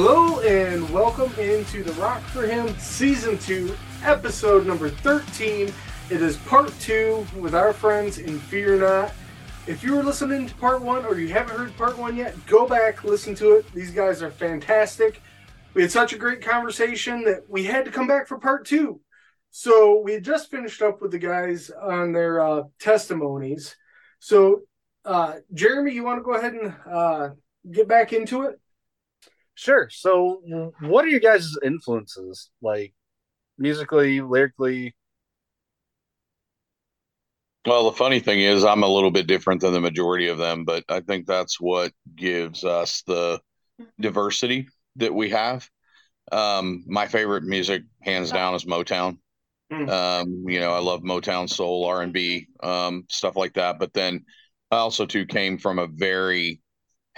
Hello and welcome into the Rock for Him Season 2, Episode number 13. It is part 2 with our friends in Fear Not. If you were listening to part 1 or you haven't heard part 1 yet, go back, listen to it. These guys are fantastic. We had such a great conversation that we had to come back for part 2. So we just finished up with the guys on their uh, testimonies. So, uh, Jeremy, you want to go ahead and uh, get back into it? Sure. So, what are your guys' influences, like musically, lyrically? Well, the funny thing is, I'm a little bit different than the majority of them, but I think that's what gives us the diversity that we have. Um, my favorite music, hands down, is Motown. Mm. Um, you know, I love Motown, soul, R and B, um, stuff like that. But then I also too came from a very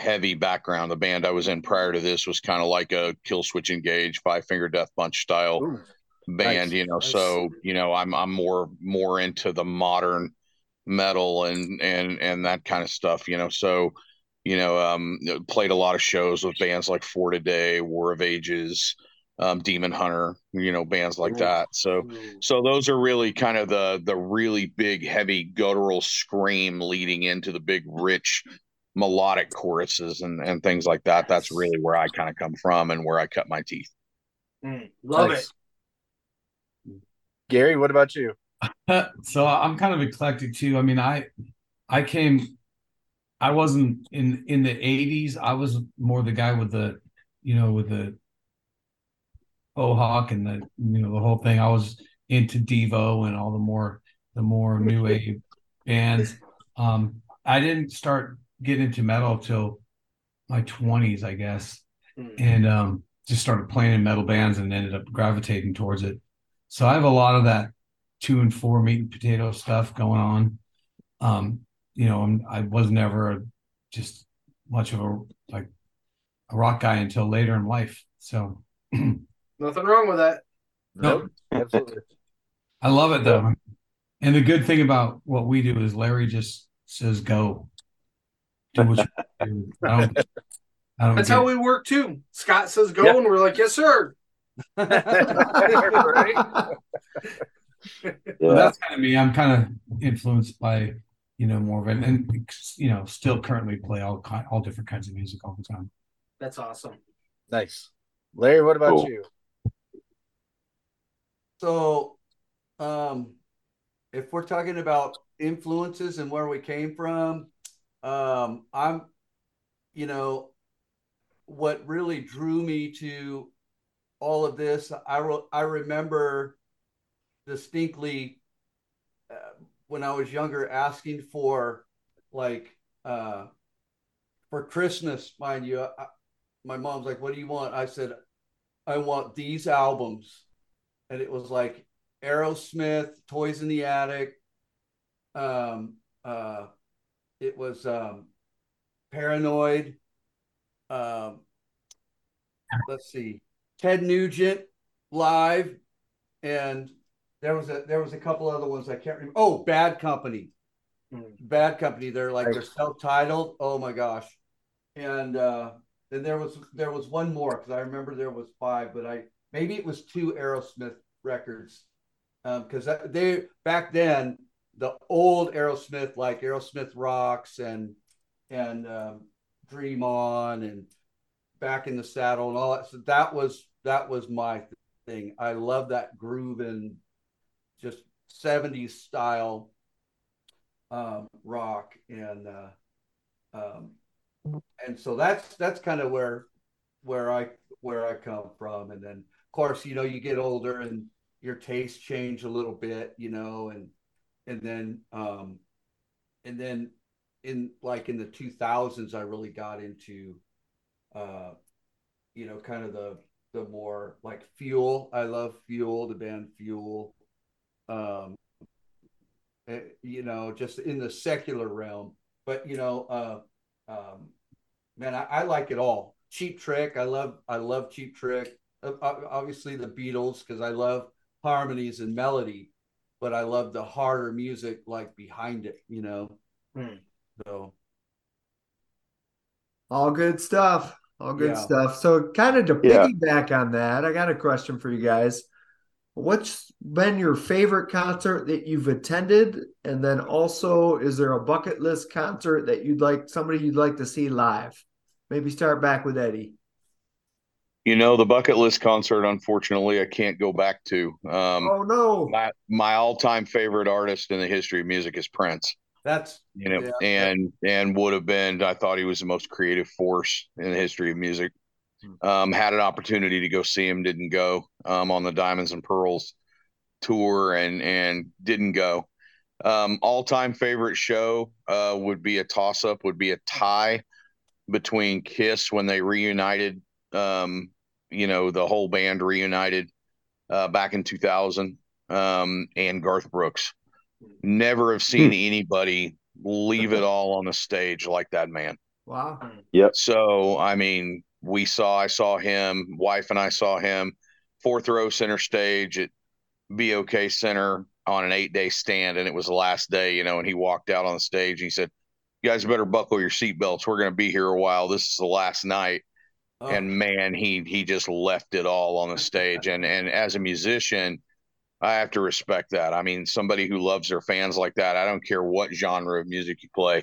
heavy background. The band I was in prior to this was kind of like a Killswitch Engage, Five Finger Death Punch style Ooh, band. Nice, you know, nice. so you know, I'm I'm more more into the modern metal and and and that kind of stuff. You know, so you know, um, played a lot of shows with bands like For Today, War of Ages um, Demon Hunter, you know, bands like that. So, so those are really kind of the the really big, heavy guttural scream leading into the big, rich melodic choruses and and things like that. That's really where I kind of come from and where I cut my teeth. Mm, love nice. it. Gary, what about you? so I'm kind of eclectic too. I mean, I I came I wasn't in in the 80s. I was more the guy with the you know with the Mohawk and the you know the whole thing. I was into Devo and all the more the more new wave bands. Um, I didn't start getting into metal till my twenties, I guess, mm. and um, just started playing in metal bands and ended up gravitating towards it. So I have a lot of that two and four meat and potato stuff going on. Um, you know, I'm, I was never just much of a like a rock guy until later in life. So Nothing wrong with that. Nope. Absolutely. I love it though. And the good thing about what we do is Larry just says go. Do what you do. I don't, I don't That's how we work too. Scott says go, yep. and we're like, yes, sir. right? yeah. That's kind of me. I'm kind of influenced by you know more of it, and you know still currently play all kind, all different kinds of music all the time. That's awesome. Nice, Larry. What about cool. you? So, um, if we're talking about influences and where we came from, um, I'm, you know, what really drew me to all of this, I re- I remember distinctly uh, when I was younger asking for like uh, for Christmas, mind you. I, my mom's like, "What do you want?" I said, "I want these albums." and it was like Aerosmith, Toys in the Attic. Um, uh, it was um, Paranoid. Um, let's see, Ted Nugent live, and there was a there was a couple other ones I can't remember. Oh, Bad Company, mm. Bad Company. They're like they're self titled. Oh my gosh, and uh, then there was there was one more because I remember there was five, but I maybe it was two Aerosmith records because um, they back then the old Aerosmith like Aerosmith Rocks and and um, Dream On and Back in the Saddle and all that. So that was that was my thing. I love that groove and just 70s style um, rock and uh, um, and so that's that's kind of where where I where I come from and then of course, you know, you get older and your tastes change a little bit, you know, and and then um and then in like in the 2000s I really got into uh you know, kind of the the more like Fuel. I love Fuel, the band Fuel. Um eh, you know, just in the secular realm. But you know, uh um man, I, I like it all. Cheap Trick, I love I love Cheap Trick obviously the Beatles because I love harmonies and melody, but I love the harder music like behind it, you know. Hmm. So all good stuff. All good Yeah. stuff. So, kind of to Yeah. piggyback on that, I got a question for you guys. What's been your favorite concert that you've attended? And then also, is there a bucket list concert that you'd like somebody you'd like to see live? Maybe start back with Eddie. You know, the bucket list concert, unfortunately, I can't go back to. Um, oh no. my my all time favorite artist in the history of music is Prince. That's You know, Yeah. and and would have been. I thought he was the most creative force in the history of music. Um, had an opportunity to go see him, didn't go. Um, on the Diamonds and Pearls tour, and and didn't go. Um, all time favorite show uh, would be a toss up. Would be a tie between Kiss when they reunited. Um, you know, the whole band reunited uh, back in 2000, um, and Garth Brooks. Never have seen anybody leave it all on the stage like that man. Wow. Yep. So, I mean, we saw, I saw him, wife and I saw him, fourth row center stage at BOK Center on an eight day stand. And it was the last day, you know, and he walked out on the stage and he said, You guys better buckle your seatbelts. We're going to be here a while. This is the last night oh, and man he he just left it all on the stage and and as a musician i have to respect that i mean somebody who loves their fans like that i don't care what genre of music you play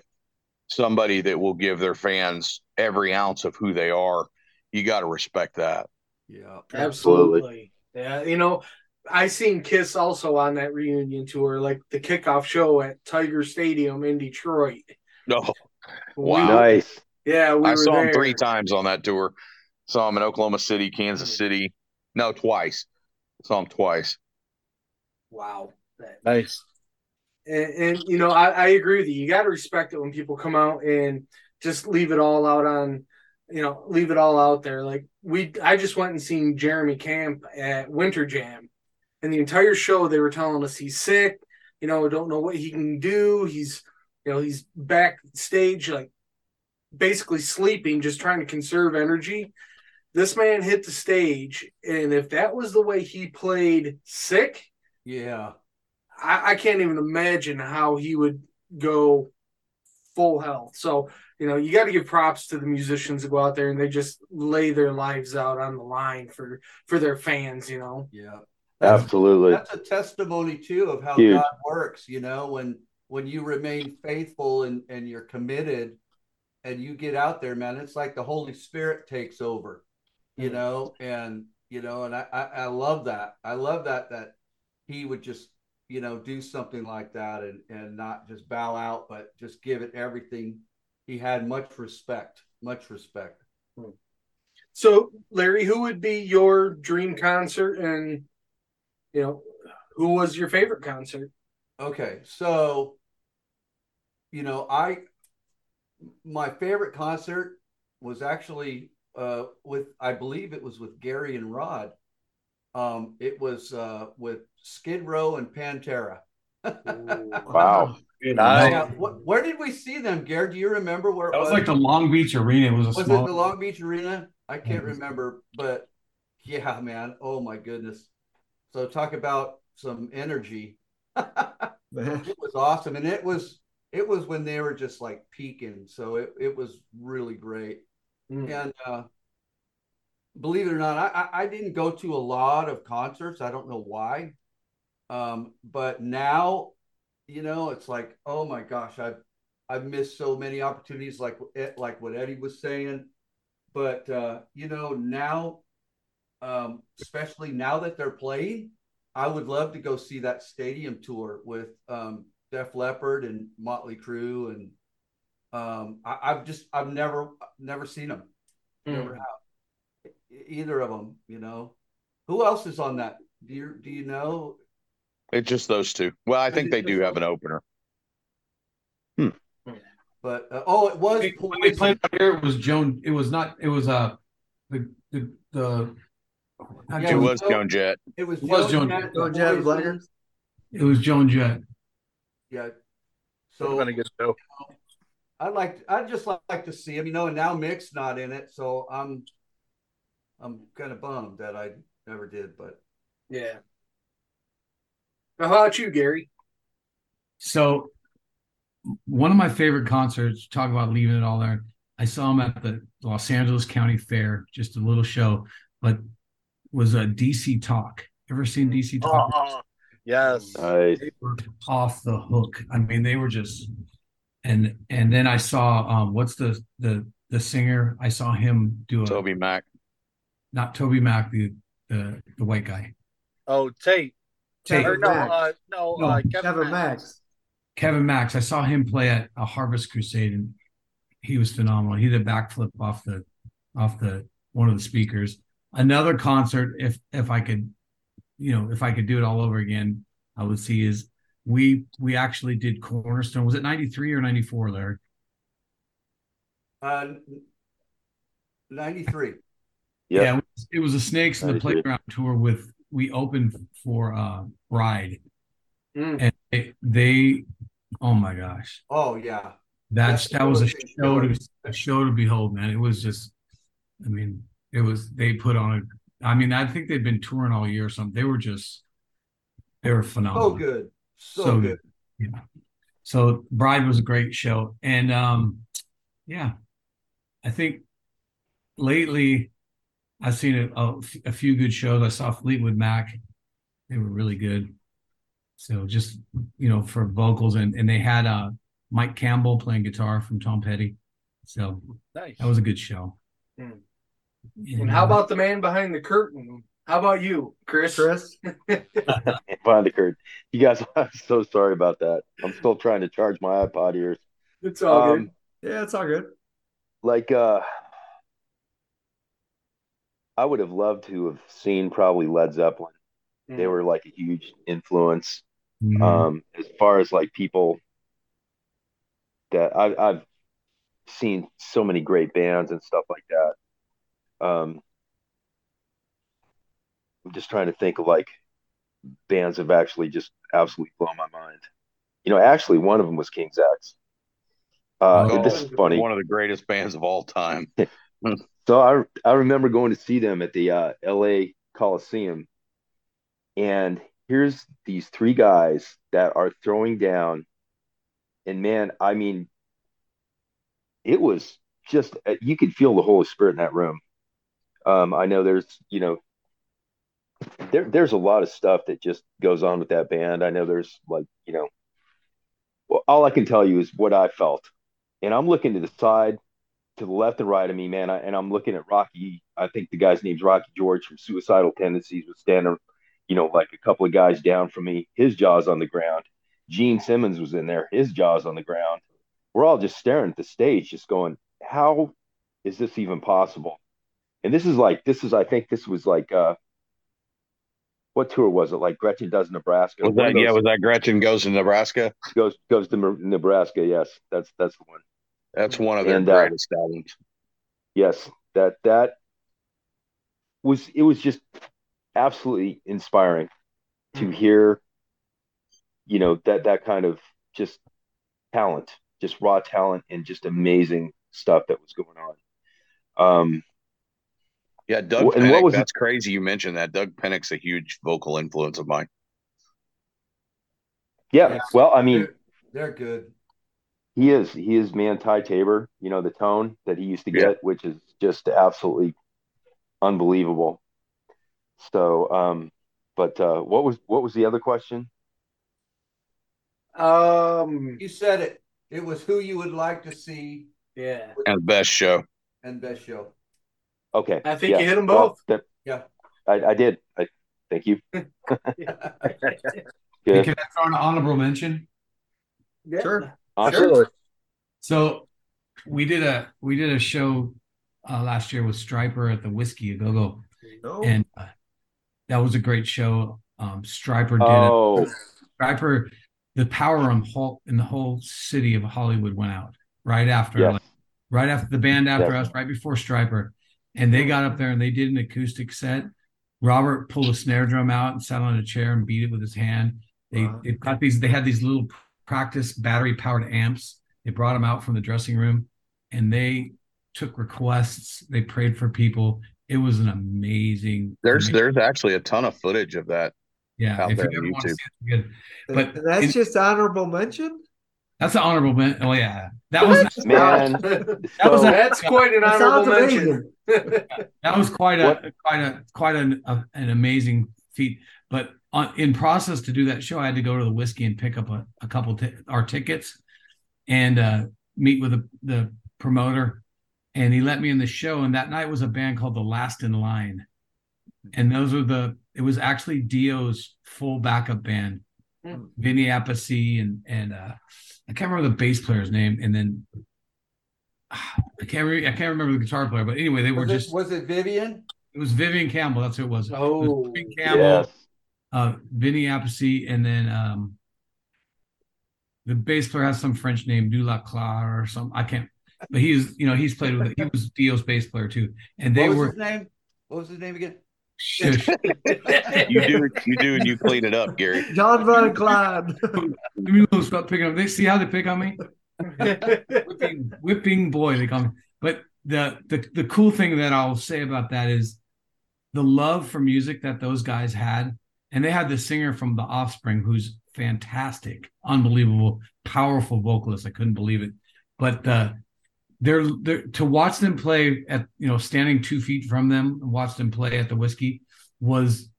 somebody that will give their fans every ounce of who they are you got to respect that yeah. Absolutely. Yeah, you know, I seen Kiss also on that reunion tour, like the kickoff show at Tiger Stadium in Detroit. no We- Wow. Nice. Yeah, we i were saw there. him three times on that tour saw him in oklahoma city kansas city no twice saw him twice Wow. Nice. And, and you know, I, I agree with you. You got to respect it when people come out and just leave it all out on, you know, leave it all out there. Like we, I just went and seen Jeremy Camp at Winter Jam, and the entire show they were telling us he's sick. You know, don't know what he can do. He's, you know, he's backstage like basically sleeping, just trying to conserve energy. This man hit the stage, and if that was the way he played sick, Yeah. I, I can't even imagine how he would go full health. So, you know, you got to give props to the musicians that go out there and they just lay their lives out on the line for for their fans. You know, Yeah. Absolutely. That's a testimony too of how Huge. God works, you know, when when you remain faithful and and you're committed and you get out there, man, it's like the Holy Spirit takes over, you mm. know, and you know, and I I, I love that. I love that that he would just you know do something like that and and not just bow out, but just give it everything. He had much respect, much respect. Mm. so Larry, who would be your dream concert, and you know, who was your favorite concert? Okay, so you know, I my favorite concert was actually uh with I believe it was with Gary and Rod. Um it was uh with Skid Row and Pantera. Wow. Nice. Now, wh- where did we see them, Gary? Do you remember where it That was like the Long Beach Arena. It was a was small. it the Long Beach Arena? I can't Mhm. remember, but yeah, man. Oh my goodness. So talk about some energy. it was awesome and it was it was when they were just like peaking so it, it was really great Mm. and uh believe it or not I, I i didn't go to a lot of concerts i don't know why um but now you know it's like oh my gosh i've i've missed so many opportunities like like what eddie was saying but uh you know now um especially now that they're playing I would love to go see that stadium tour with um, Def Leppard and Motley Crue, and um, I, I've just I've never never seen them, never have either of them. You know, who else is on that? Do you do you know? it's just those two well i think they do have an opener But uh, oh, it was when they played out here, it was Joan. It was not. It was uh the the the. Yeah, it was joan jett it was, it was Joan Joan- Jett, Joan Jett Boys Black. Band. It was Joan Jett. Yeah. Would have So been a good show. I'd like I'd just like to see him, you know, and now Mick's not in it, so I'm I'm kind of bummed that I never did, but Yeah. Now, how about you, Gary? So, one of my favorite concerts. Talk about leaving it all there. I saw him at the Los Angeles County Fair, just a little show, but was a DC Talk. Ever seen DC Talk? Oh, yes. Nice. They were off the hook. I mean, they were just and and then I saw um what's the the the singer? I saw him do a Toby Mac. not Toby Mac, the the the white guy. Oh, Tait. Tait. Or no, uh, no, No, uh, Kevin Max. Kevin Max. I saw him play at a Harvest Crusade, and he was phenomenal. He did a backflip off the off the one of the speakers. Another concert, if if I could, you know, if I could do it all over again, I would see is we we actually did Cornerstone. Was it ninety three or ninety four, Larry? Uh, 93. Yep. Yeah, it was, it was a Snakes in the Playground tour with we opened for uh Bride, Mm. and they, they oh my gosh, Oh, yeah. That's That that was a show to a show to behold, man. It was just, I mean, it was they put on a. I mean, I think they've been touring all year or something. They were just, they were phenomenal. So good. So, So good. good. Yeah. So Bride was a great show, and um, yeah, I think lately I've seen a, a, a few good shows. I saw Fleetwood Mac; they were really good. So just you know for vocals, and and they had uh Mike Campbell playing guitar from Tom Petty. So Nice. that was a good show. Hmm. And, And how about the man behind the curtain? How about you, Chris? Chris. Behind the curtain. You guys, I'm so sorry about that. I'm still trying to charge my iPod ears. It's all Um, Yeah, it's all good. like uh I would have loved to have seen probably Led Zeppelin. good. They were like a huge influence. mhm. Um, as far as like people that I, I've seen so many great bands and stuff like that. Um, I'm just trying to think of like bands have actually just absolutely blown my mind. You know, actually, one of them was King's X. Uh, Oh. this is funny. One of the greatest bands of all time. So I I remember going to see them at the uh, L.A. Coliseum, and here's these three guys that are throwing down, and man, I mean, it was just uh, you could feel the Holy Spirit in that room. Um, I know there's you know there there's a lot of stuff that just goes on with that band. I know there's like you know, well, all I can tell you is what I felt, and I'm looking to the side to the left and right of me, man. I, and I'm looking at Rocky. I think the guy's name's Rocky George from Suicidal Tendencies was standing, you know, like a couple of guys down from me. His jaw's on the ground. Gene Simmons was in there. His jaw's on the ground. We're all just staring at the stage, just going, "How is this even possible?" And this is like, this is, I think, this was like, uh, what tour was it? Like Gretchen does Nebraska. Was that, yeah, was that Gretchen goes to Nebraska? goes goes to Nebraska. Yes, that's that's the one. That's one of their And, uh, greatest albums. yes that that was it was just absolutely inspiring to hear you know that that kind of just talent just raw talent and just amazing stuff that was going on um Yeah, Doug Wh- and what Pinnick. was it- That's crazy you mentioned that. Doug Pinnick's a huge vocal influence of mine. yeah well i mean They're, they're good. he is he is man ty tabor you know the tone that he used to get Yeah. which is just absolutely unbelievable so um but uh what was what was the other question Um. You said it. It was who you would like to see Yeah. And best show. and best show. Okay. I think you hit them both. that- Yeah. I, I did. I thank you. Hey, Good. can I throw an honorable mention? Yeah. Sure. Absolutely. So we did a we did a show uh, last year with Stryper at the Whisky a Go Go, No. and uh, that was a great show. Um, Stryper did it. Oh, Stryper, the power on whole in the whole city of Hollywood went out right after, yes. like, right after the band after Yes. us, right before Stryper, and they got up there and they did an acoustic set. Robert pulled a snare drum out and sat on a chair and beat it with his hand. They Wow. they got these. They had these little practice battery powered amps. They brought them out from the dressing room, and they took requests. They prayed for people. It was an amazing. There's amazing- there's actually a ton of footage of that. yeah. out If there you on ever want to YouTube. see it, good. But and that's in- just honorable mention. That's an honorable mention. Oh yeah, that was Man, that was a, That's quite an That honorable mention. that was quite a What- quite a quite an a, an amazing feat. But on, in process to do that show, I had to go to the whiskey and pick up a, a couple t- our tickets and uh, meet with the, the promoter. And he let me in the show. And that night was a band called The Last in Line. And those were the. It was actually Dio's full backup band, Hmm. Vinny Appice and and uh, I can't remember the bass player's name. And then I can't re- I can't remember the guitar player. But anyway, they were Was just was it Vivian? it was Vivian Campbell. That's who it was. It was Oh, Vivian Campbell, yes. uh, Vinny Appice, and then um, the bass player has some French name, Dulacla or some. I can't. But he's, you know, he's played with it. He was Dio's bass player too, and they what was were. his name? What was his name again? Shush. You do, you do, and you clean it up, Gary. John Von Clyde. Let me know, stop picking up. They see how they pick on me. whipping, whipping boy they call me but the, the the cool thing that i'll say about that is the love for music that those guys had and they had the singer from the offspring who's fantastic unbelievable powerful vocalist i couldn't believe it but uh they're, they're to watch them play at you know standing two feet from them and watch them play at the whiskey was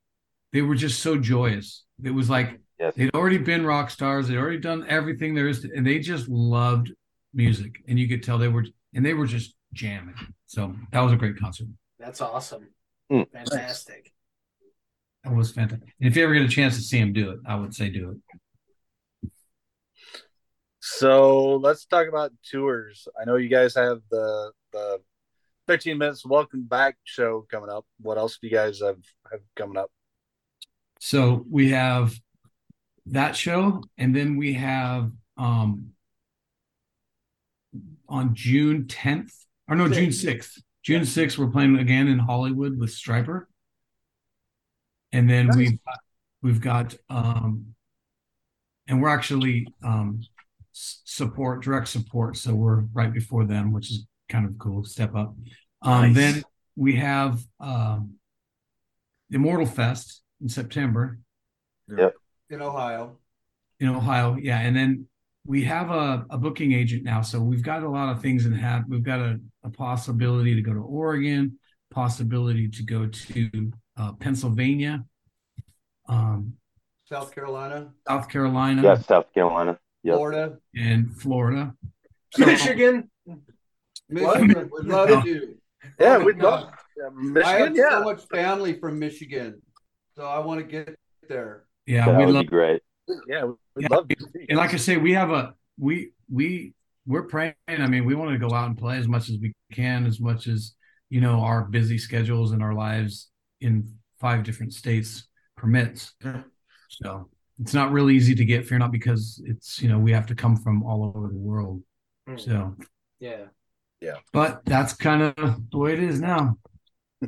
they were just so joyous it was like Yes. they'd already been rock stars they'd already done everything there is to, and they just loved music and you could tell they were and they were just jamming so that was a great concert That's awesome. Mm. Fantastic. that was fantastic and if you ever get a chance to see him do it i would say do it So let's talk about tours. I know you guys have the the 13 minutes welcome back show coming up. What else do you guys have have coming up? so we have that show and then we have um on june 10th or no june 6th june 6th we're playing again in hollywood with stryper and then we've got, we've got um and we're actually um s- support direct support so we're right before them which is kind of cool step up um Nice. then we have um immortal fest in september Yep. In Ohio. in Ohio. Yeah, and then we have a, a booking agent now, so we've got a lot of things in hand. We've got a, a possibility to go to Oregon, possibility to go to uh, Pennsylvania, um, South Carolina, South Carolina, Yes, South Carolina. Yep. Florida, and Florida. So- Michigan. Michigan. Would love to do. Yeah, we'd love yeah, I have Yeah, so much family from Michigan, so I want to get there. Yeah, that we would love be great. yeah, we'd Yeah. love to. see and like I you. say, we have a we we we're praying. I mean, we want to go out and play as much as we can, as much as you know our busy schedules and our lives in five different states permits. So it's not really easy to get Fear Not because it's you know we have to come from all over the world. Mm. So, Yeah. Yeah. But that's kind of the way it is now.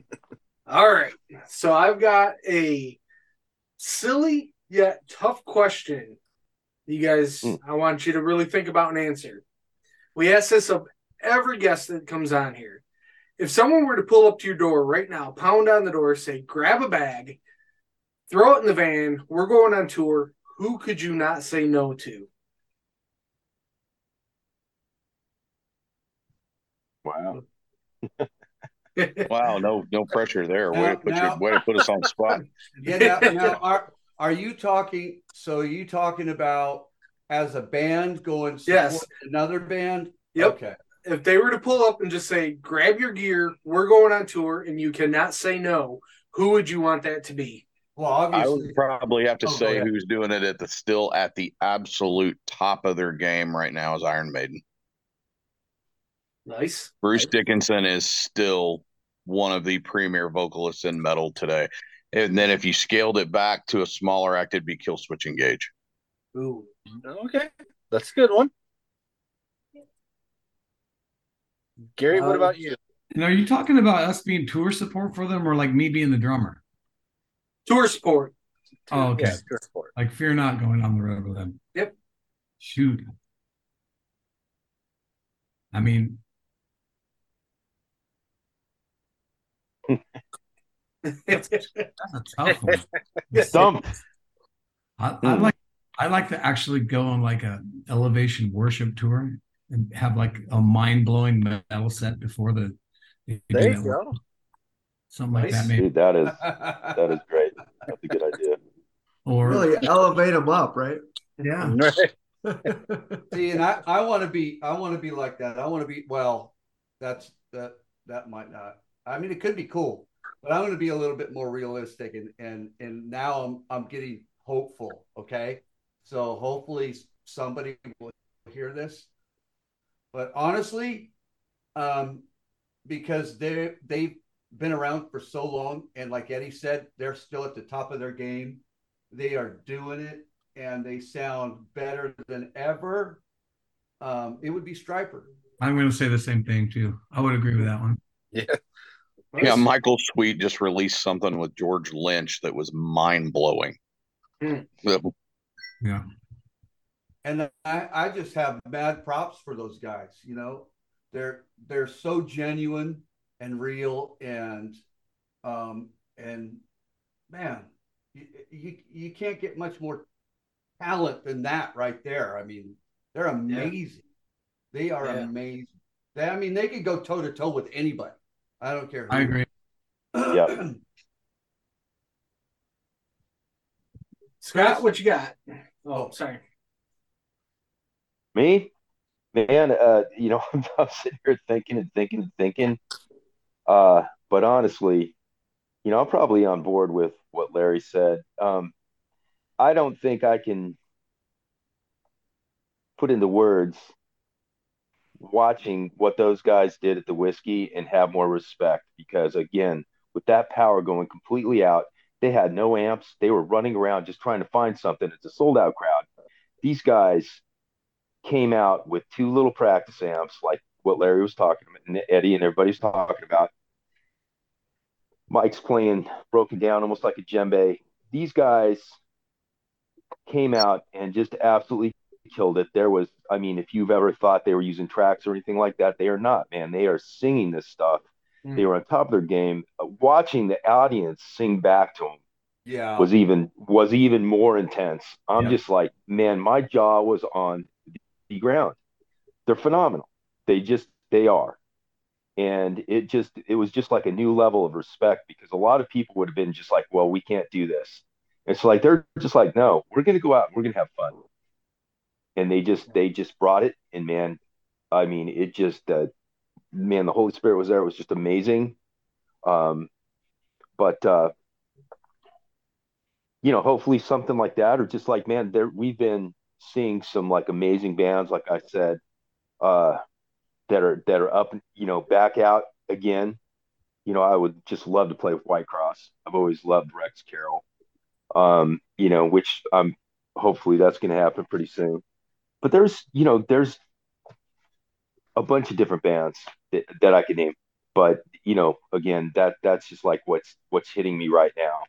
All right. So I've got a silly yet tough question. You guys, Mm. I want you to really think about and answer. We ask this of every guest that comes on here. If someone were to pull up to your door right now, pound on the door, say, grab a bag, throw it in the van, we're going on tour, who could you not say no to? Wow. Wow, no, no pressure there. Way Now- to put now- your way to put us on the spot. Yeah. Now, now are are you talking? So are you talking about as a band going support Yes. another band? Yep. Okay. if they were to pull up and just say, grab your gear, we're going on tour, and you cannot say no, who would you want that to be? Well, obviously, I would probably have to Oh, say who's doing it at the still at the absolute top of their game right now is Iron Maiden. Nice. Bruce Dickinson is still one of the premier vocalists in metal today. And then if you scaled it back to a smaller act, it'd be Kill Killswitch Engage. Ooh. Okay, that's a good one. Gary, what Uh, about you? And are you talking about us being tour support for them, or like me being the drummer? Tour support. Oh, okay. Yeah, tour support. Like Fear Not going on the road with them. Yep. Shoot. I mean, that's a tough one. Stump. I, I Hmm. like I like to actually go on like a elevation worship tour and have like a mind blowing metal set before the. There you go. Something like that, maybe. Dude, that is that is great. That's a good idea. Or Really elevate them up, right? yeah, See, and I, I want to be, I want to be like that. I want to be, well, that's, that, that might not, I mean, it could be cool, but I'm going to be a little bit more realistic and, and, and now I'm, I'm getting hopeful. Okay. So hopefully somebody will hear this, but honestly, um, because they they've been around for so long, and like Eddie said, they're still at the top of their game. They are doing it, and they sound better than ever. Um, it would be Stryper. I'm going to say the same thing too. I would agree with that one. Yeah. Yeah, Michael Sweet just released something with George Lynch that was mind blowing. Hmm. Yeah, and I, I just have mad props for those guys. You know, they're they're so genuine and real, and um and man, you you, you can't get much more talent than that right there. I mean, they're amazing. They are Yeah. amazing. They, I mean, they could go toe to toe with anybody. I don't care. Who. I agree. Yeah. Scott, what you got? Oh, sorry. Me, man, uh, you know, I'm sitting here thinking and thinking and thinking. Uh, but honestly, you know, I'm probably on board with what Larry said. Um, I don't think I can put into words watching what those guys did at the whiskey and have more respect because again, with that power going completely out, they had no amps. They were running around just trying to find something. It's a sold out crowd. These guys came out with two little practice amps, like what Larry was talking about, and Eddie and everybody's talking about. Mike's playing broken down almost like a djembe. These guys came out and just absolutely killed it. There was, I mean, if you've ever thought they were using tracks or anything like that, they are not, man. They are singing this stuff. Mm. They were on top of their game. Uh, watching the audience sing back to them yeah. was even was even more intense. I'm Yeah. just like, man, my jaw was on the ground. They're phenomenal. They just they are. And it just it was just like a new level of respect because a lot of people would have been just like, well, we can't do this. It's like they're just like, no, we're gonna go out, and we're gonna have fun. And they just they just brought it, and man, I mean, it just uh, man, the Holy Spirit was there. It was just amazing. Um, but uh, you know, hopefully something like that, or just like, man, there we've been seeing some like amazing bands, like I said, uh, that are that are up, you know, back out again. You know, I would just love to play with White Cross. I've always loved Rex Carroll. Um, you know, which I'm hopefully that's going to happen pretty soon. But there's, you know, there's a bunch of different bands that, that I could name. But you know, again, that that's just like what's what's hitting me right now.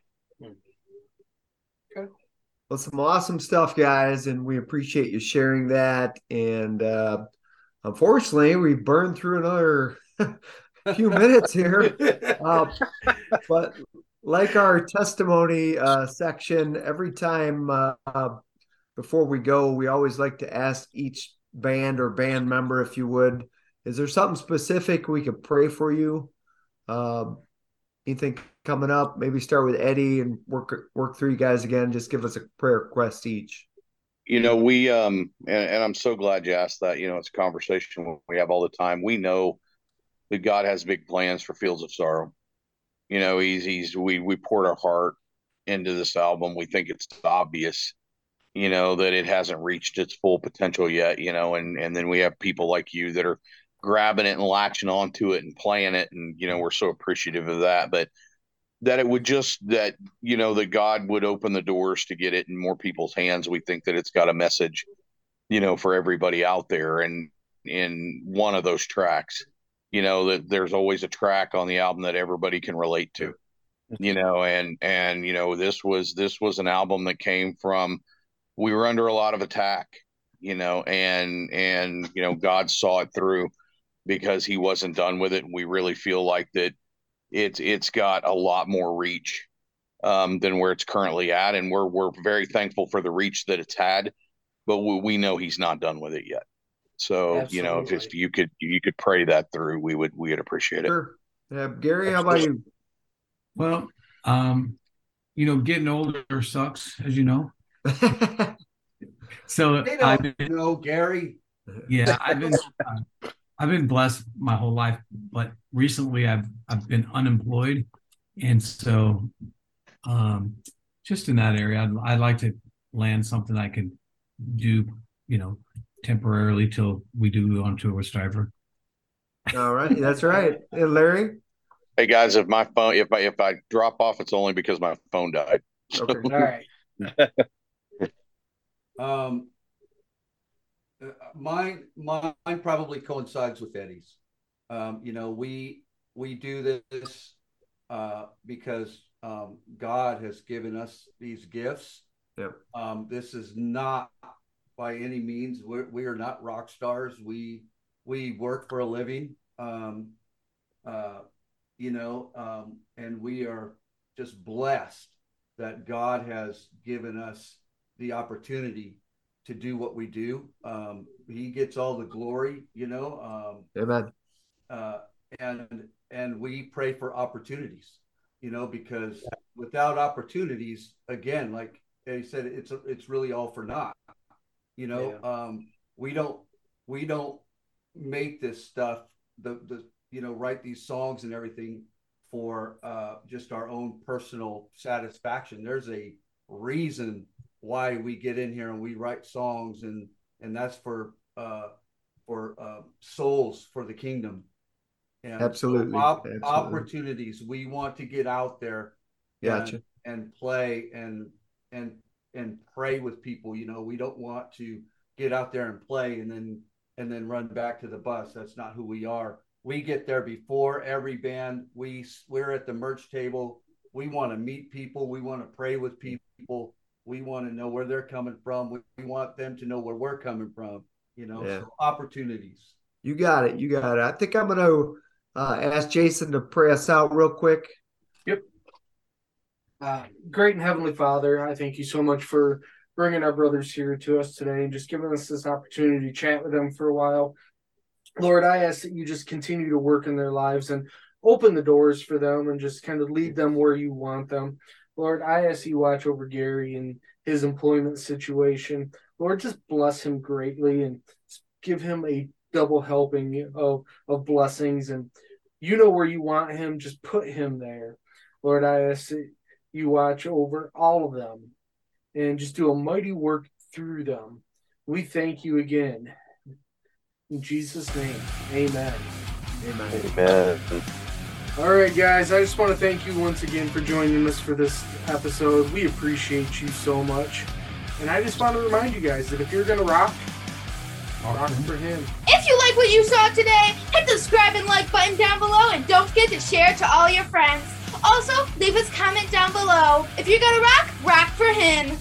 Okay. Well, some awesome stuff, guys, and we appreciate you sharing that. And uh, unfortunately, we burned through another few minutes here. Uh, but like our testimony uh, section, every time uh, uh, before we go, we always like to ask each band or band member, if you would, is there something specific we could pray for you? Um, anything coming up? Maybe start with Eddie and work work through you guys again. Just give us a prayer request each. You know, we um and, and I'm so glad you asked that. You know, it's a conversation we have all the time. We know that God has big plans for Fields of Sorrow. You know, he's he's we we poured our heart into this album. We think it's obvious, you know, that it hasn't reached its full potential yet, you know, and and then we have people like you that are grabbing it and latching onto it and playing it and you know, we're so appreciative of that. But that it would just that you know that God would open the doors to get it in more people's hands. We think that it's got a message, you know, for everybody out there. And in one of those tracks, you know, that there's always a track on the album that everybody can relate to, you know, and and you know this was this was an album that came from we were under a lot of attack, you know, and and you know God saw it through because He wasn't done with it. We really feel like that it's it's got a lot more reach um, than where it's currently at, and we're we're very thankful for the reach that it's had, but we, we know he's not done with it yet. So you know, if, if you could you could pray that through, we would we would appreciate it. Sure. Yeah, Gary, how about you? Well, um, you know, getting older sucks, as you know. So They I've been, know, Gary. yeah, I've been, uh, I've been blessed my whole life, but recently I've I've been unemployed, and so, um, just in that area, I'd, I'd like to land something I could do, you know, temporarily till we do go on tour with Stryper. All right, that's right. Hey, Larry. Hey guys, if my phone if I if I drop off, it's only because my phone died. Okay. All right. Um, mine, mine probably coincides with Eddie's. Um, you know, we we do this uh, because um, God has given us these gifts. Yep. Um, this is not by any means we're, we are not rock stars. We we work for a living. Um, uh, you know, um, and we are just blessed that God has given us the opportunity to do what we do. Um, he gets all the glory, you know, um, Amen. uh, and and we pray for opportunities, you know, because without opportunities, again, like he said, it's it's really all for naught. You know, um, we don't we don't make this stuff the the you know write these songs and everything for uh, just our own personal satisfaction. There's a reason why we get in here and we write songs and and that's for uh for uh souls for the kingdom. And Absolutely. op- Absolutely. opportunities we want to get out there Gotcha. and, and play and and and pray with people you know? We don't want to get out there and play and then and then run back to the bus. That's not who we are. We get there before every band. We we're at the merch table. We want to meet people. We want to pray with people we want to know where they're coming from we, we want them to know where we're coming from you know Yeah. so opportunities You got it. You got it. I think I'm going to uh, ask Jason to pray us out real quick. Yep. Uh, great and heavenly Father, I thank you so much for bringing our brothers here to us today and just giving us this opportunity to chat with them for a while. Lord, I ask that you just continue to work in their lives and open the doors for them and just kind of lead them where you want them. Lord, I ask you watch over Gary and his employment situation. Lord, just bless him greatly and give him a double helping of of blessings. And you know where you want him, just put him there. Lord, I ask that you watch over all of them and just do a mighty work through them. We thank you again. In Jesus' name, amen. Amen. Amen. All right, guys, I just want to thank you once again for joining us for this episode. We appreciate you so much. And I just want to remind you guys that if you're going to rock, rock for him. If you like what you saw today, hit the subscribe and like button down below and don't forget to share it to all your friends. Also, leave us a comment down below. If you're gonna rock, rock for him.